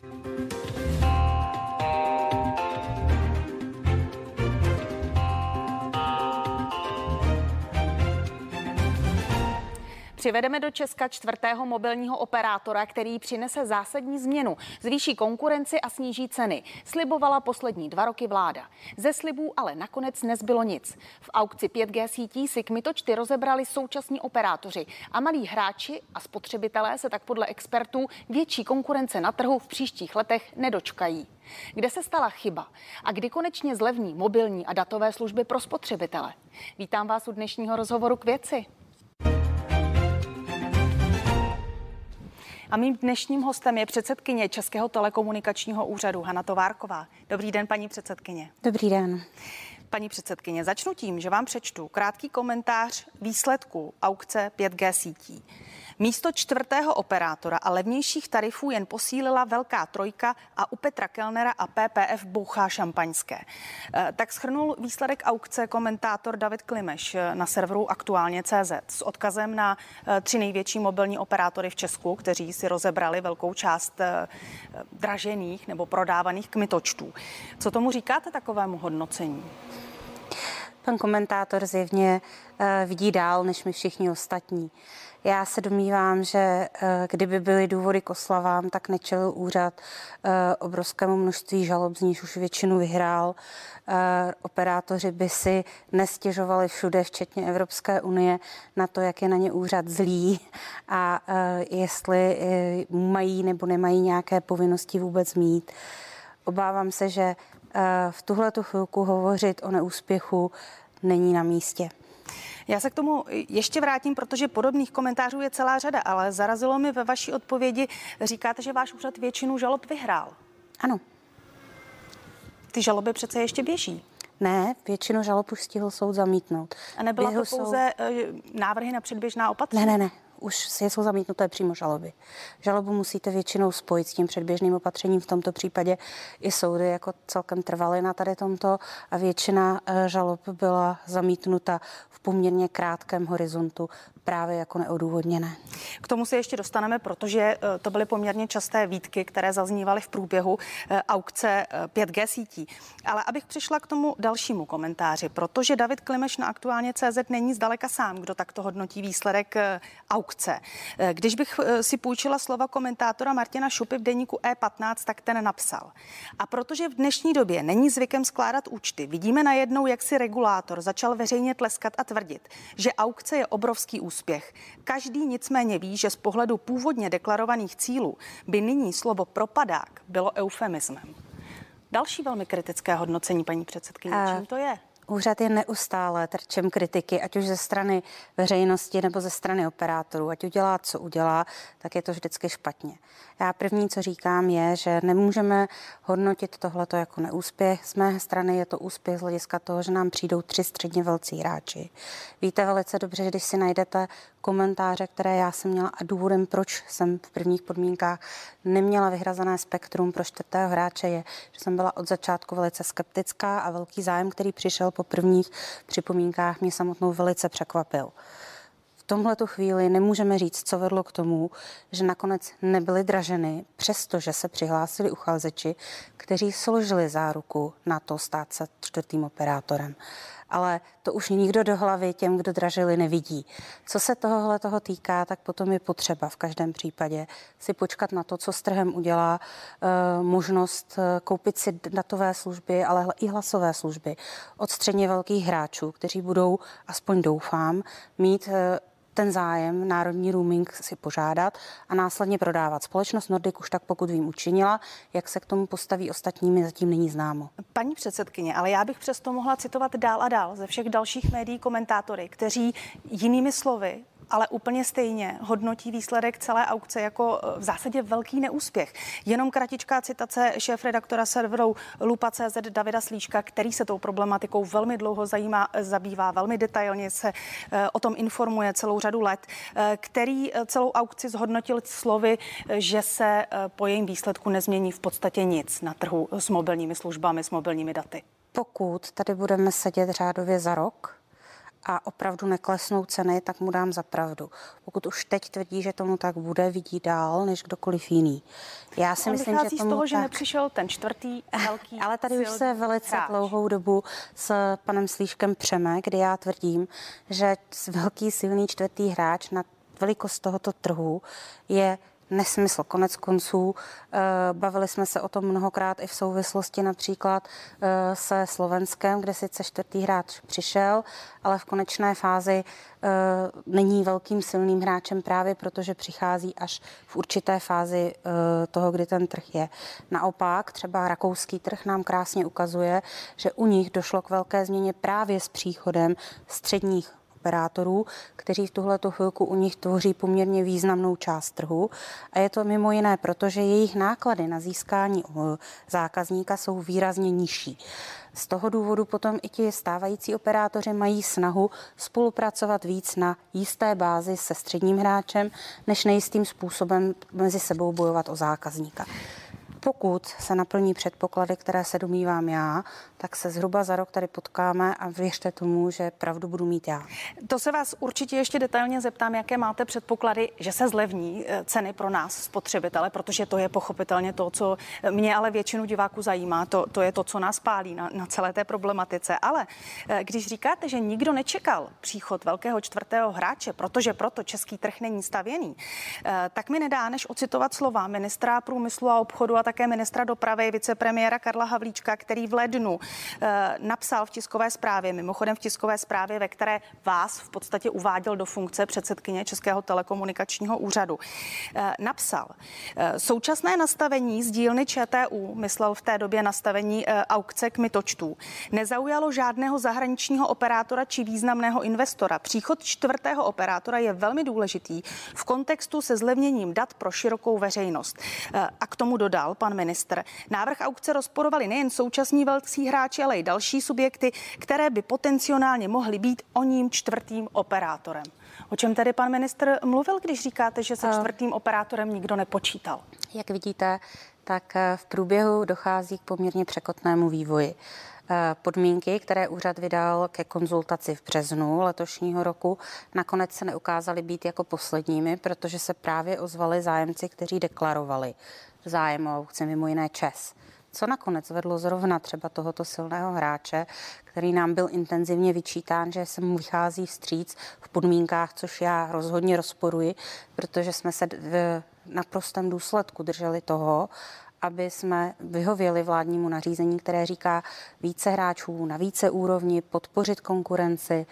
Thank you. Přivedeme do Česka čtvrtého mobilního operátora, který přinese zásadní změnu, zvýší konkurenci a sníží ceny. Slibovala poslední dva roky vláda. Ze slibů ale nakonec nezbylo nic. V aukci 5G sítí si kmitočty rozebrali současní operátoři a malí hráči a spotřebitelé se tak podle expertů větší konkurence na trhu v příštích letech nedočkají. Kde se stala chyba a kdy konečně zlevní mobilní a datové služby pro spotřebitele? Vítám vás u dnešního rozhovoru k věci. A mým dnešním hostem je předsedkyně Českého telekomunikačního úřadu Hana Továrková. Dobrý den, paní předsedkyně. Dobrý den. Paní předsedkyně, začnu tím, že vám přečtu krátký komentář výsledku aukce 5G sítí. Místo čtvrtého operátora a levnějších tarifů jen posílila Velká trojka a u Petra Kellnera a PPF bouchá šampaňské. Eh, tak schrnul výsledek aukce komentátor David Klimeš eh, na serveru aktuálně CZ s odkazem na eh, tři největší mobilní operátory v Česku, kteří si rozebrali velkou část dražených nebo prodávaných kmitočtů. Co tomu říkáte takovému hodnocení? Pan komentátor zjevně vidí dál než my všichni ostatní. Já se domnívám, že eh, kdyby byly důvody k oslavám, tak nečelil úřad eh, obrovskému množství žalob, z níž už většinu vyhrál. Eh, operátoři by si nestěžovali všude, včetně Evropské unie, na to, jak je na ně úřad zlý a jestli mají nebo nemají nějaké povinnosti vůbec mít. Obávám se, že v tuhle chvilku hovořit o neúspěchu není na místě. Já se k tomu ještě vrátím, protože podobných komentářů je celá řada, ale zarazilo mi ve vaší odpovědi, říkáte, že váš úřad většinu žalob vyhrál. Ano. Ty žaloby přece ještě běží. Ne, většinu žalob už stihl soud zamítnout. A nebyla Běhu to pouze soud... návrhy na předběžná opatření? Ne, ne, ne už jsou zamítnuté přímo žaloby. Žalobu musíte většinou spojit s tím předběžným opatřením, v tomto případě i soudy jako celkem trvaly na tady tomto a většina eh, žalob byla zamítnuta v poměrně krátkém horizontu právě jako neodůvodněné. K tomu se ještě dostaneme, protože eh, to byly poměrně časté výtky, které zaznívaly v průběhu eh, aukce 5G sítí. Ale abych přišla k tomu dalšímu komentáři, protože David Klimeš na aktuálně CZ není zdaleka sám, kdo takto hodnotí výsledek aukce. Eh, když bych eh, si půjčila slova komentátora Martina Šupy v deníku E15, tak ten napsal. A protože v dnešní době není zvykem skládat účty, vidíme najednou, jak si regulátor začal veřejně tleskat a tvrdit, že aukce je obrovský úspěch. Každý nicméně ví, že z pohledu původně deklarovaných cílů by nyní slovo propadák bylo eufemismem. Další velmi kritické hodnocení, paní předsedkyně, čím to je? Úřad je neustále terčem kritiky, ať už ze strany veřejnosti nebo ze strany operátorů. Ať udělá, co udělá, tak je to vždycky špatně. Já první, co říkám, je, že nemůžeme hodnotit tohleto jako neúspěch. Z mé strany je to úspěch z hlediska toho, že nám přijdou tři středně velcí hráči. Víte velice dobře, že když si najdete komentáře, které já jsem měla a důvodem, proč jsem v prvních podmínkách neměla vyhrazené spektrum pro čtvrtého hráče je, že jsem byla od začátku velice skeptická a velký zájem, který přišel po prvních připomínkách, mě samotnou velice překvapil tomhle chvíli nemůžeme říct, co vedlo k tomu, že nakonec nebyly draženy, přestože se přihlásili uchazeči, kteří složili záruku na to stát se čtvrtým operátorem. Ale to už nikdo do hlavy těm, kdo dražili, nevidí. Co se tohohle toho týká, tak potom je potřeba v každém případě si počkat na to, co s trhem udělá e, možnost eh, koupit si datové služby, ale i hlasové služby od středně velkých hráčů, kteří budou, aspoň doufám, mít e, ten zájem národní roaming si požádat a následně prodávat. Společnost Nordic už tak pokud vím učinila, jak se k tomu postaví ostatními, zatím není známo. Paní předsedkyně, ale já bych přesto mohla citovat dál a dál ze všech dalších médií komentátory, kteří jinými slovy ale úplně stejně hodnotí výsledek celé aukce jako eh, v zásadě velký neúspěch. Jenom kratičká citace šéf-redaktora serveru Lupa.cz Davida Slíčka, který se tou problematikou velmi dlouho zajímá, zabývá, velmi detailně se eh, o tom informuje celou řadu let, eh, který celou aukci zhodnotil slovy, že se po jejím výsledku nezmění v podstatě nic na trhu s mobilními službami, s mobilními daty. Pokud tady budeme sedět řádově za rok, a opravdu neklesnou ceny, tak mu dám za pravdu. Pokud už teď tvrdí, že tomu tak bude, vidí dál než kdokoliv jiný. Já si On myslím, že tomu z toho, tak... že nepřišel ten čtvrtý velký Ale tady už se velice hráč. dlouhou dobu s panem Slíškem přeme, kdy já tvrdím, že velký silný čtvrtý hráč na velikost tohoto trhu je nesmysl. Konec konců eh, bavili jsme se o tom mnohokrát i v souvislosti například eh, se Slovenskem, kde sice čtvrtý hráč přišel, ale v konečné fázi eh, není velkým silným hráčem právě protože přichází až v určité fázi toho, kdy ten trh je. Naopak třeba rakouský trh nám krásně ukazuje, že u nich došlo k velké změně právě s příchodem středních operátorů, kteří v tuhle chvilku u nich tvoří poměrně významnou část trhu. A je to mimo jiné, protože jejich náklady na získání zákazníka jsou výrazně nižší. Z toho důvodu potom i ti stávající operátoři mají snahu spolupracovat víc na jisté bázi se středním hráčem, než nejistým způsobem mezi sebou bojovat o zákazníka. Pokud se naplní předpoklady, které se domývám já, tak se zhruba za rok tady potkáme a věřte tomu, že pravdu budu mít já. To se vás určitě ještě detailně zeptám, jaké máte předpoklady, že se zlevní eh, ceny pro nás, spotřebitele, protože to je pochopitelně to, co mě ale většinu diváků zajímá. To, to je to, co nás pálí na, na celé té problematice. Ale eh, když říkáte, že nikdo nečekal příchod velkého čtvrtého hráče, protože proto český trh není stavěný, eh, tak mi nedá než ocitovat slova ministra průmyslu a obchodu a také ministra dopravy, vicepremiéra Karla Havlíčka, který v lednu eh, napsal v tiskové zprávě, mimochodem v tiskové zprávě, ve které vás v podstatě uváděl do funkce předsedkyně Českého telekomunikačního úřadu. Eh, napsal, eh, současné nastavení z dílny ČTU, myslel v té době nastavení aukce k mytočtů, nezaujalo žádného zahraničního operátora či významného investora. Příchod čtvrtého operátora je velmi důležitý v kontextu se zlevněním dat pro širokou veřejnost. A k tomu dodal pan ministr. Návrh aukce rozporovali nejen současní velcí hráči, ale i další subjekty, které by potenciálně mohly být o ním čtvrtým operátorem. O čem tedy pan ministr mluvil, když říkáte, že se čtvrtým operátorem nikdo nepočítal? Jak vidíte, tak eh, v průběhu dochází k poměrně překotnému vývoji. Eh, podmínky, které úřad vydal ke konzultaci v březnu letošního roku, nakonec se neukázaly být jako posledními, protože se právě ozvali zájemci, kteří deklarovali zájem o aukci, mimo jiné ČES. Co nakonec vedlo zrovna třeba tohoto silného hráče, který nám byl intenzivně vyčítán, že se mu vychází vstříc v podmínkách, což já rozhodně rozporuji, protože jsme se v naprostém důsledku drželi toho, aby jsme vyhověli vládnímu nařízení, které říká více hráčů na více úrovni, podpořit konkurenci,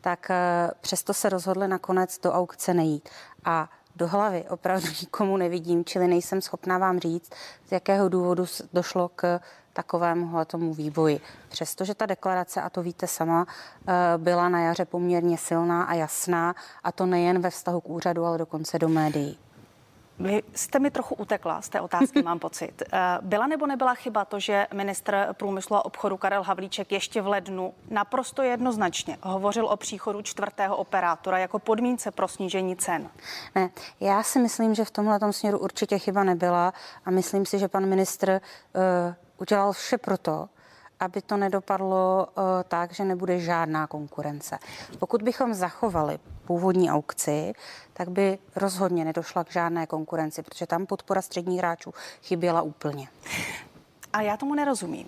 tak eh, přesto se rozhodli nakonec do aukce nejít. A do hlavy opravdu nikomu nevidím, čili nejsem schopná vám říct, z jakého důvodu došlo k takovému tomu vývoji. Přestože ta deklarace, a to víte sama, eh, byla na jaře poměrně silná a jasná, a to nejen ve vztahu k úřadu, ale dokonce do médií. Vy jste mi trochu utekla z té otázky, mám pocit. Eh, byla nebo nebyla chyba to, že ministr průmyslu a obchodu Karel Havlíček ještě v lednu naprosto jednoznačně hovořil o příchodu čtvrtého operátora jako podmínce pro snížení cen? Ne, já si myslím, že v tomhle směru určitě chyba nebyla a myslím si, že pan ministr uh, udělal vše proto, aby to nedopadlo uh, tak, že nebude žádná konkurence. Pokud bychom zachovali původní aukci, tak by rozhodně nedošla k žádné konkurenci, protože tam podpora středních hráčů chyběla úplně. A já tomu nerozumím.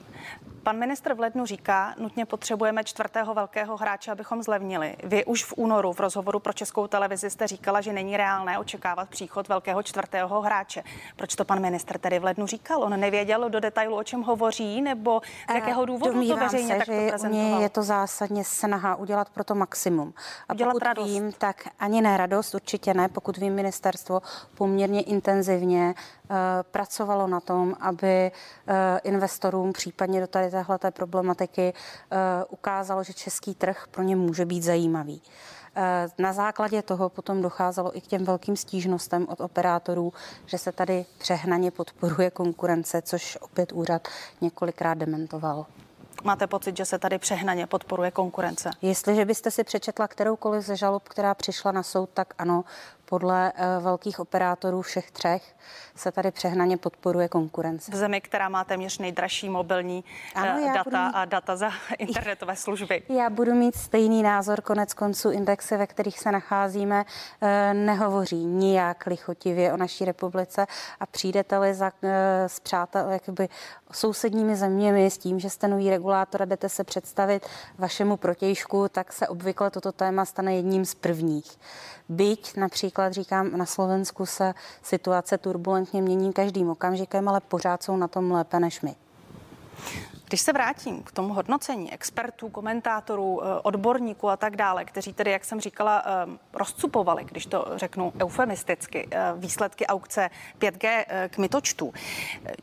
Pan ministr v lednu říká, nutně potřebujeme čtvrtého velkého hráče, abychom zlevnili. Vy už v únoru v rozhovoru pro českou televizi jste říkala, že není reálné očekávat příchod velkého čtvrtého hráče. Proč to pan ministr tedy v lednu říkal? On nevěděl do detailu, o čem hovoří, nebo z jakého důvodu Domnívám to veřejně se, takto že prezentoval? je to zásadně snaha udělat pro to maximum. A udělat pokud radost. vím, tak ani ne radost, určitě ne. Pokud vím, ministerstvo poměrně intenzivně uh, pracovalo na tom, aby uh, investorům případně do tady téhle problematiky eh, ukázalo, že český trh pro ně může být zajímavý. Eh, na základě toho potom docházelo i k těm velkým stížnostem od operátorů, že se tady přehnaně podporuje konkurence, což opět úřad několikrát dementoval. Máte pocit, že se tady přehnaně podporuje konkurence? Jestliže byste si přečetla kteroukoliv ze žalob, která přišla na soud, tak ano, podle eh, velkých operátorů všech třech se tady přehnaně podporuje konkurence. V zemi, která má téměř nejdražší mobilní ano, eh, data mít... a data za internetové služby. Já budu mít stejný názor, konec konců indexy, ve kterých se nacházíme, eh, nehovoří nijak lichotivě o naší republice a přijdete-li za, s přátel, jakoby sousedními zeměmi s tím, že jste nový regulátor a jdete se představit vašemu protějšku, tak se obvykle toto téma stane jedním z prvních. Byť například říkám, na Slovensku se situace turbulentně mění každým okamžikem, ale pořád jsou na tom lépe než my. Když se vrátím k tomu hodnocení expertů, komentátorů, eh, odborníků a tak dále, kteří tedy, jak jsem říkala, eh, rozcupovali, když to řeknu eufemisticky, eh, výsledky aukce 5G k mytočtu.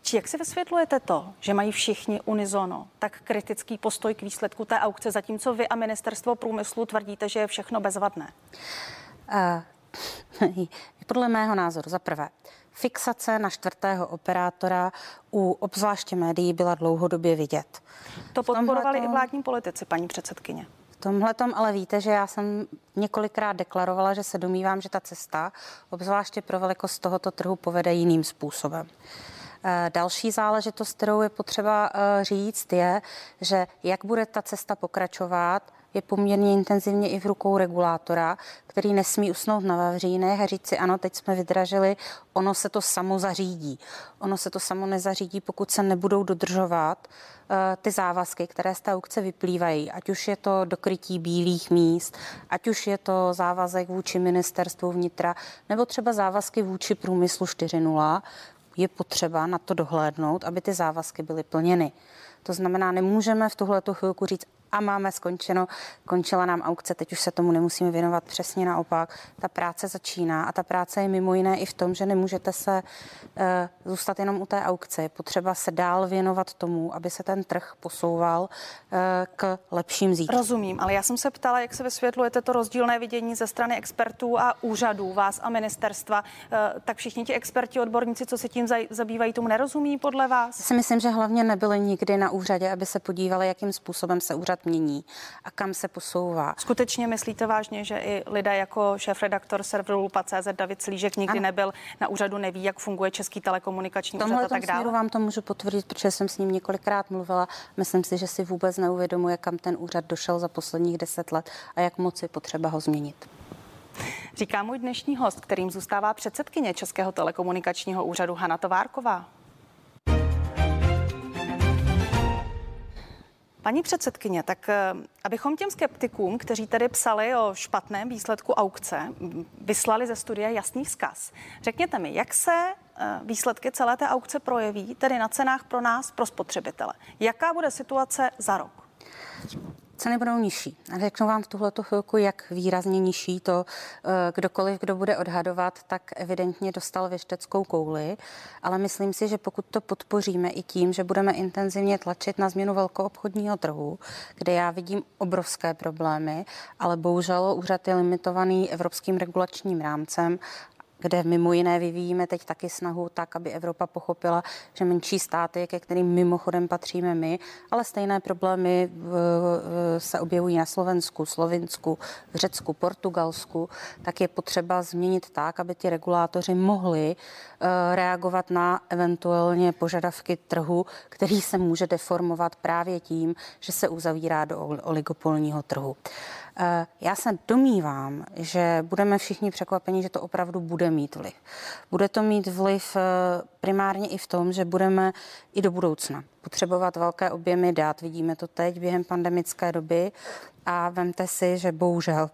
Či jak si vysvětlujete to, že mají všichni unizono tak kritický postoj k výsledku té aukce, zatímco vy a ministerstvo průmyslu tvrdíte, že je všechno bezvadné? Uh, podle mého názoru, za prvé, fixace na čtvrtého operátora u obzvláště médií byla dlouhodobě vidět. To podporovali i vládní politici, paní předsedkyně. V tomhle tom ale víte, že já jsem několikrát deklarovala, že se domývám, že ta cesta, obzvláště pro velikost tohoto trhu, povede jiným způsobem. Eh, další záležitost, kterou je potřeba eh, říct, je, že jak bude ta cesta pokračovat, je poměrně intenzivně i v rukou regulátora, který nesmí usnout na vavřínech a říct si, ano, teď jsme vydražili, ono se to samo zařídí. Ono se to samo nezařídí, pokud se nebudou dodržovat uh, ty závazky, které z té aukce vyplývají, ať už je to dokrytí bílých míst, ať už je to závazek vůči ministerstvu vnitra, nebo třeba závazky vůči průmyslu 4.0, je potřeba na to dohlédnout, aby ty závazky byly plněny. To znamená, nemůžeme v tuhle chvilku říct, a máme skončeno. Končila nám aukce, teď už se tomu nemusíme věnovat přesně naopak. Ta práce začíná a ta práce je mimo jiné i v tom, že nemůžete se uh, zůstat jenom u té aukce. Je potřeba se dál věnovat tomu, aby se ten trh posouval uh, k lepším zítřkům. Rozumím, ale já jsem se ptala, jak se vysvětlujete to rozdílné vidění ze strany expertů a úřadů, vás a ministerstva. Uh, tak všichni ti experti, odborníci, co se tím zabývají, tomu nerozumí podle vás? Já si myslím, že hlavně nebyli nikdy na úřadě, aby se podívali, jakým způsobem se úřad pořád mění a kam se posouvá. Skutečně myslíte vážně, že i lidé jako šéf-redaktor serveru Lupa.cz David Slížek nikdy ano. nebyl na úřadu, neví, jak funguje Český telekomunikační úřad a tak dále? vám to můžu potvrdit, protože jsem s ním několikrát mluvila. Myslím si, že si vůbec neuvědomuje, kam ten úřad došel za posledních deset let a jak moc je potřeba ho změnit. Říká můj dnešní host, kterým zůstává předsedkyně Českého telekomunikačního úřadu Hana Továrková. Paní předsedkyně, tak eh, abychom těm skeptikům, kteří tady psali o špatném výsledku aukce, vyslali ze studia jasný vzkaz. Řekněte mi, jak se eh, výsledky celé té aukce projeví, tedy na cenách pro nás, pro spotřebitele. Jaká bude situace za rok? Ceny budou nižší. Řeknu vám v tuhle chvilku, jak výrazně nižší to eh, kdokoliv, kdo bude odhadovat, tak evidentně dostal věšteckou kouli. Ale myslím si, že pokud to podpoříme i tím, že budeme intenzivně tlačit na změnu velkoobchodního trhu, kde já vidím obrovské problémy, ale bohužel úřad je limitovaný evropským regulačním rámcem kde mimo jiné vyvíjíme teď taky snahu tak, aby Evropa pochopila, že menší státy, ke kterým mimochodem patříme my, ale stejné problémy se objevují na Slovensku, Slovinsku, v Řecku, Portugalsku, tak je potřeba změnit tak, aby ti regulátoři mohli eh, reagovat na eventuálně požadavky trhu, který se může deformovat právě tím, že se uzavírá do oligopolního trhu. Eh, já se domývám, že budeme všichni překvapeni, že to opravdu bude mít vliv. Bude to mít vliv eh, primárně i v tom, že budeme i do budoucna potřebovat velké objemy dát. Vidíme to teď během pandemické doby a vemte si, že bohužel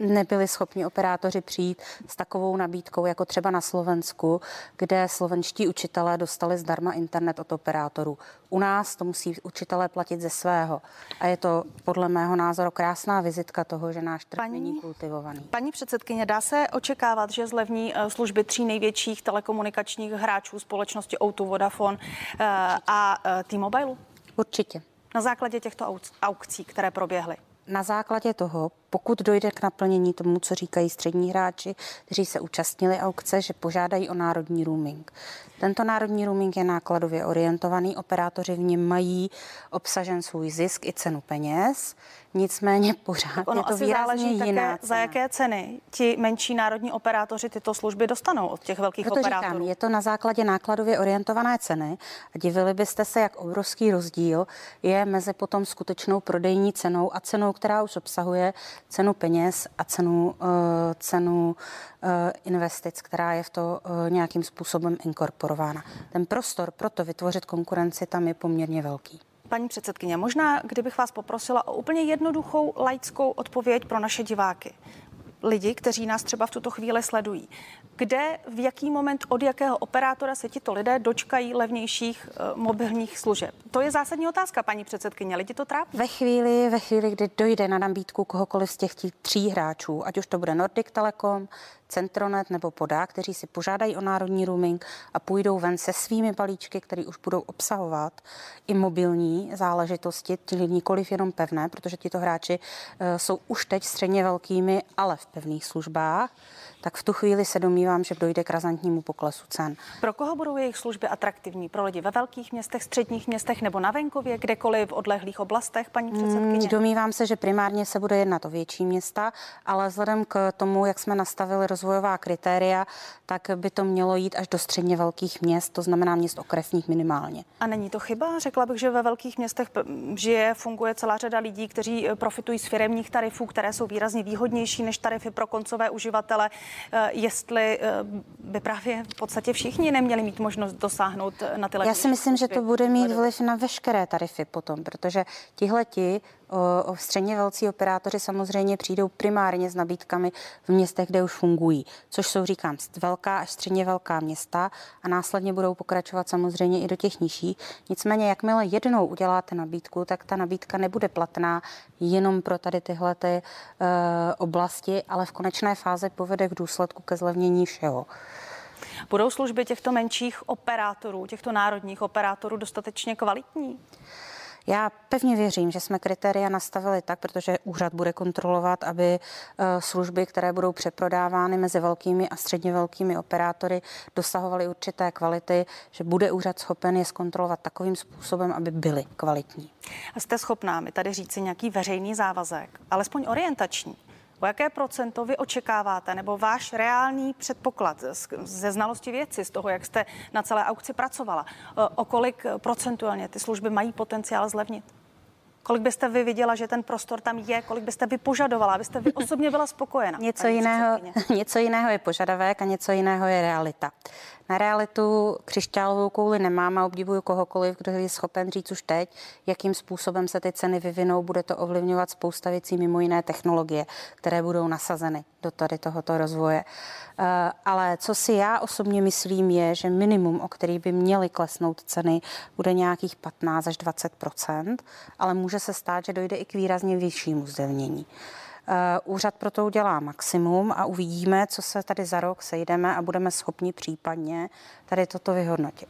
nebyli schopni operátoři přijít s takovou nabídkou, jako třeba na Slovensku, kde slovenští učitelé dostali zdarma internet od operátorů. U nás to musí učitelé platit ze svého. A je to podle mého názoru krásná vizitka toho, že náš trh paní, není kultivovaný. Paní předsedkyně, dá se očekávat, že zlevní eh, služby tří největších telekomunikačních hráčů společnosti O2, Vodafone eh, a eh, T-Mobile? Určitě. Na základě těchto aukcí, které proběhly? Na základě toho, pokud dojde k naplnění tomu, co říkají střední hráči, kteří se účastnili aukce, že požádají o národní roaming. Tento národní roaming je nákladově orientovaný, operátoři v něm mají obsažen svůj zisk i cenu peněz. Nicméně pořád ono je to výrazně jiná také, cena. za jaké ceny ti menší národní operátoři tyto služby dostanou od těch velkých Proto operátorů. Říkám, je to na základě nákladově orientované ceny a divili byste se, jak obrovský rozdíl je mezi potom skutečnou prodejní cenou a cenou, která už obsahuje cenu peněz a cenu, uh, cenu uh, investic, která je v to uh, nějakým způsobem inkorporována. Ten prostor pro to vytvořit konkurenci tam je poměrně velký. Paní předsedkyně, možná kdybych vás poprosila o úplně jednoduchou laickou odpověď pro naše diváky lidi, kteří nás třeba v tuto chvíli sledují. Kde, v jaký moment, od jakého operátora se tito lidé dočkají levnějších uh, mobilních služeb? To je zásadní otázka, paní předsedkyně. Lidi to trápí? Ve chvíli, ve chvíli, kdy dojde na nabídku kohokoliv z těch tří hráčů, ať už to bude Nordic Telecom, Centronet nebo Poda, kteří si požádají o národní roaming a půjdou ven se svými balíčky, které už budou obsahovat i mobilní záležitosti, tedy nikoliv jenom pevné, protože tito hráči uh, jsou už teď středně velkými, ale v pevných službách tak v tu chvíli se domnívám, že dojde k razantnímu poklesu cen. Pro koho budou jejich služby atraktivní? Pro lidi ve velkých městech, středních městech nebo na venkově, kdekoliv v odlehlých oblastech, paní předsedkyně? Mm, domnívám se, že primárně se bude jednat o větší města, ale vzhledem k tomu, jak jsme nastavili rozvojová kritéria, tak by to mělo jít až do středně velkých měst, to znamená měst okresních minimálně. A není to chyba? Řekla bych, že ve velkých městech žije, funguje celá řada lidí, kteří eh, profitují z firemních tarifů, které jsou výrazně výhodnější než tarify pro koncové uživatele. Eh, jestli eh, by právě v podstatě všichni neměli mít možnost dosáhnout na ty Já si myslím, že to bude mít vliv na veškeré tarify potom, protože tihleti o středně velcí operátoři samozřejmě přijdou primárně s nabídkami v městech, kde už fungují, což jsou, říkám, velká až středně velká města a následně budou pokračovat samozřejmě i do těch nižších. Nicméně, jakmile jednou uděláte nabídku, tak ta nabídka nebude platná jenom pro tady tyhle ty, uh, oblasti, ale v konečné fázi povede k důsledku ke zlevnění všeho. Budou služby těchto menších operátorů, těchto národních operátorů dostatečně kvalitní? Já pevně věřím, že jsme kritéria nastavili tak, protože úřad bude kontrolovat, aby eh, služby, které budou přeprodávány mezi velkými a středně velkými operátory, dosahovaly určité kvality, že bude úřad schopen je zkontrolovat takovým způsobem, aby byly kvalitní. A jste schopná mi tady říci nějaký veřejný závazek, alespoň orientační, O jaké procento vy očekáváte, nebo váš reálný předpoklad ze znalosti věci, z toho, jak jste na celé aukci pracovala, o kolik procentuálně ty služby mají potenciál zlevnit? Kolik byste vy viděla, že ten prostor tam je, kolik byste vy požadovala, abyste vy osobně byla spokojena? něco, jiného, něco jiného je požadavek a něco jiného je realita. Na realitu křišťálovou kouli nemám a obdivuju kohokoliv, kdo je schopen říct už teď, jakým způsobem se ty ceny vyvinou. Bude to ovlivňovat spousta věcí, mimo jiné technologie, které budou nasazeny do tady tohoto rozvoje. Eh, ale co si já osobně myslím je, že minimum, o který by měly klesnout ceny, bude nějakých 15 až 20% ale může se stát, že dojde i k výrazně vyššímu zlevnění. Eh, úřad pro to udělá maximum a uvidíme, co se tady za rok sejdeme a budeme schopni případně tady toto vyhodnotit.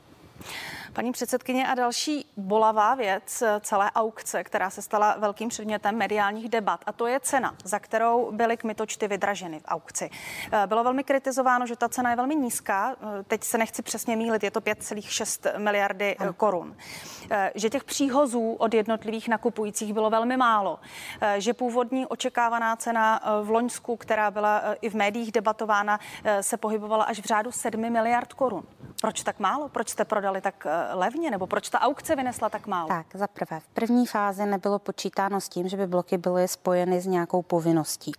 Paní předsedkyně a další bolavá věc celé aukce, která se stala velkým předmětem mediálních debat, a to je cena, za kterou byly kmitočty vydraženy v aukci. Eh, bylo velmi kritizováno, že ta cena je velmi nízká, eh, teď se nechci přesně mílit, je to 5,6 miliardy ano. korun. Eh, že těch příhozů od jednotlivých nakupujících bylo velmi málo, že původní očekávaná cena v Loňsku, která byla i v médiích debatována, se pohybovala až v řádu 7 miliard korun. Proč tak málo? Proč jste prodali tak levně, nebo proč ta aukce vynesla tak málo? Tak, za prvé, v první fázi nebylo počítáno s tím, že by bloky byly spojeny s nějakou povinností.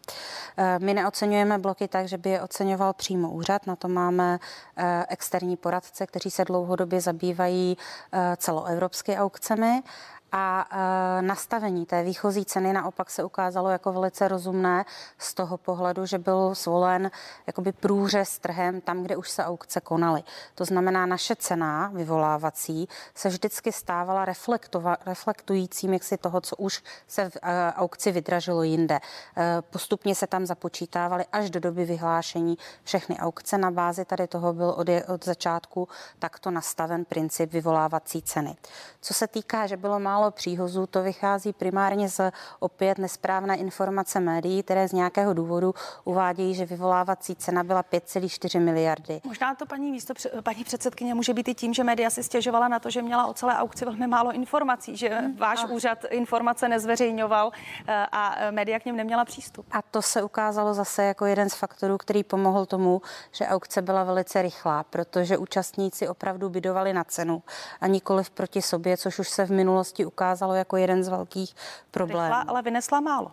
Eh, my neocenujeme bloky tak, že by je oceňoval přímo úřad, na to máme eh, externí poradce, kteří se dlouhodobě zabývají eh, celoevropské aukcemi a e, nastavení té výchozí ceny naopak se ukázalo jako velice rozumné z toho pohledu, že byl zvolen jakoby průřez trhem tam, kde už se aukce konaly. To znamená, naše cena vyvolávací se vždycky stávala reflektujícím jaksi toho, co už se v e, aukci vydražilo jinde. E, postupně se tam započítávaly až do doby vyhlášení všechny aukce. Na bázi tady toho byl od, od začátku takto nastaven princip vyvolávací ceny. Co se týká, že bylo málo málo příhozů. To vychází primárně z opět nesprávné informace médií, které z nějakého důvodu uvádějí, že vyvolávací cena byla 5,4 miliardy. Možná to paní, místo, paní předsedkyně může být i tím, že média si stěžovala na to, že měla o celé aukci velmi málo informací, že hmm. váš a... úřad informace nezveřejňoval eh, a média k něm neměla přístup. A to se ukázalo zase jako jeden z faktorů, který pomohl tomu, že aukce byla velice rychlá, protože účastníci opravdu bydovali na cenu a nikoliv proti sobě, což už se v minulosti ukázalo jako jeden z velkých problémů. Rychlá, ale vynesla málo.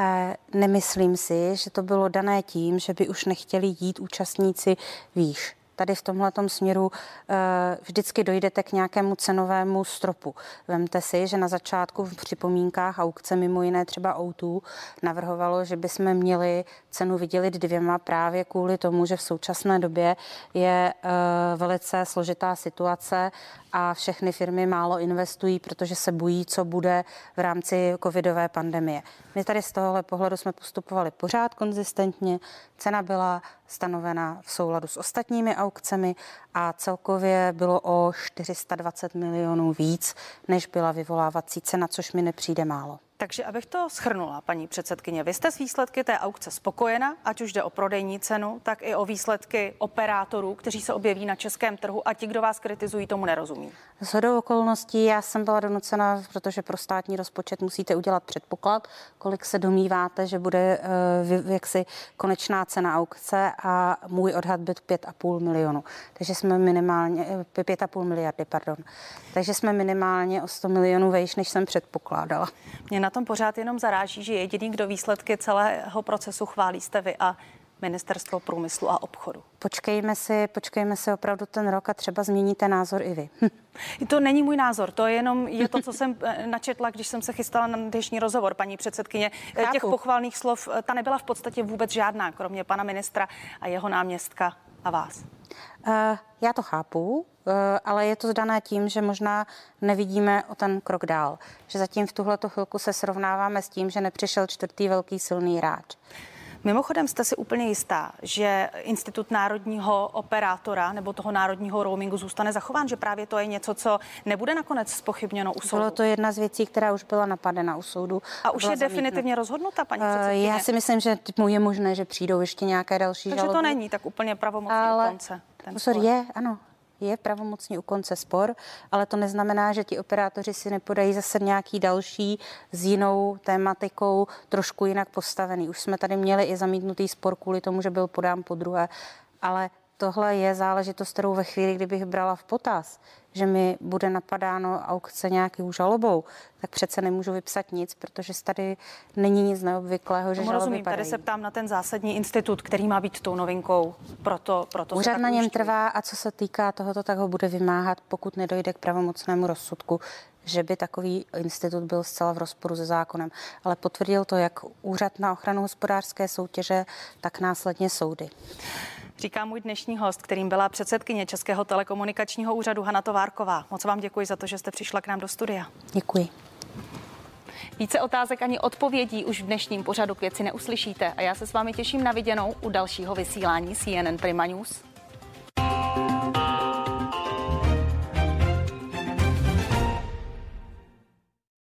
Eh, nemyslím si, že to bylo dané tím, že by už nechtěli jít účastníci výš tady v tomhle směru eh, vždycky dojdete k nějakému cenovému stropu. Vemte si, že na začátku v připomínkách aukce mimo jiné třeba O2 navrhovalo, že bychom měli cenu vydělit dvěma právě kvůli tomu, že v současné době je eh, velice složitá situace a všechny firmy málo investují, protože se bojí, co bude v rámci covidové pandemie. My tady z tohohle pohledu jsme postupovali pořád konzistentně, cena byla stanovena v souladu s ostatními aukcemi a celkově bylo o 420 milionů víc, než byla vyvolávací cena, což mi nepřijde málo. Takže abych to schrnula, paní předsedkyně, vy jste s výsledky té aukce spokojena, ať už jde o prodejní cenu, tak i o výsledky operátorů, kteří se objeví na českém trhu a ti, kdo vás kritizují, tomu nerozumí. Z hodou okolností já jsem byla donucena, protože pro státní rozpočet musíte udělat předpoklad, kolik se domýváte, že bude uh, jaksi konečná cena aukce a můj odhad byl 5,5 milionu. Takže jsme minimálně, 5,5 eh, miliardy, pardon. Takže jsme minimálně o 100 milionů vejš, než jsem předpokládala. Mě na tom pořád jenom zaráží, že jediný, kdo výsledky celého procesu chválí, jste vy a Ministerstvo průmyslu a obchodu. Počkejme si, počkejme si opravdu ten rok a třeba změníte názor i vy. To není můj názor, to je jenom je to, co jsem eh, načetla, když jsem se chystala na dnešní rozhovor, paní předsedkyně. Eh, Chápu. Těch pochvalných slov, eh, ta nebyla v podstatě vůbec žádná, kromě pana ministra a jeho náměstka a vás. Uh, já to chápu, ale je to zdané tím, že možná nevidíme o ten krok dál. Že zatím v tuhle chvilku se srovnáváme s tím, že nepřišel čtvrtý velký silný hráč. Mimochodem jste si úplně jistá, že institut národního operátora nebo toho národního roamingu zůstane zachován, že právě to je něco, co nebude nakonec spochybněno u soudu? Bylo to jedna z věcí, která už byla napadena u soudu. A už je zamítnut. definitivně rozhodnuta, paní uh, Já si myslím, že je možné, že přijdou ještě nějaké další Takže žaloby. to není tak úplně pravomocný Ale... konce. Pozor, je, ano, je pravomocný u konce spor, ale to neznamená, že ti operátoři si nepodají zase nějaký další s jinou tématikou, trošku jinak postavený. Už jsme tady měli i zamítnutý spor kvůli tomu, že byl podán po druhé, ale tohle je záležitost, kterou ve chvíli, kdybych brala v potaz, že mi bude napadáno aukce nějakou žalobou, tak přece nemůžu vypsat nic, protože tady není nic neobvyklého, že žaloby rozumím, padají. tady se ptám na ten zásadní institut, který má být tou novinkou, proto, proto Úřad na něm trvá a co se týká tohoto, tak ho bude vymáhat, pokud nedojde k pravomocnému rozsudku že by takový institut byl zcela v rozporu se zákonem. Ale potvrdil to jak Úřad na ochranu hospodářské soutěže, tak následně soudy. Říká můj dnešní host, kterým byla předsedkyně Českého telekomunikačního úřadu Hana Továrková. Moc vám děkuji za to, že jste přišla k nám do studia. Děkuji. Více otázek ani odpovědí už v dnešním pořadu k věci neuslyšíte a já se s vámi těším na viděnou u dalšího vysílání CNN Prima News.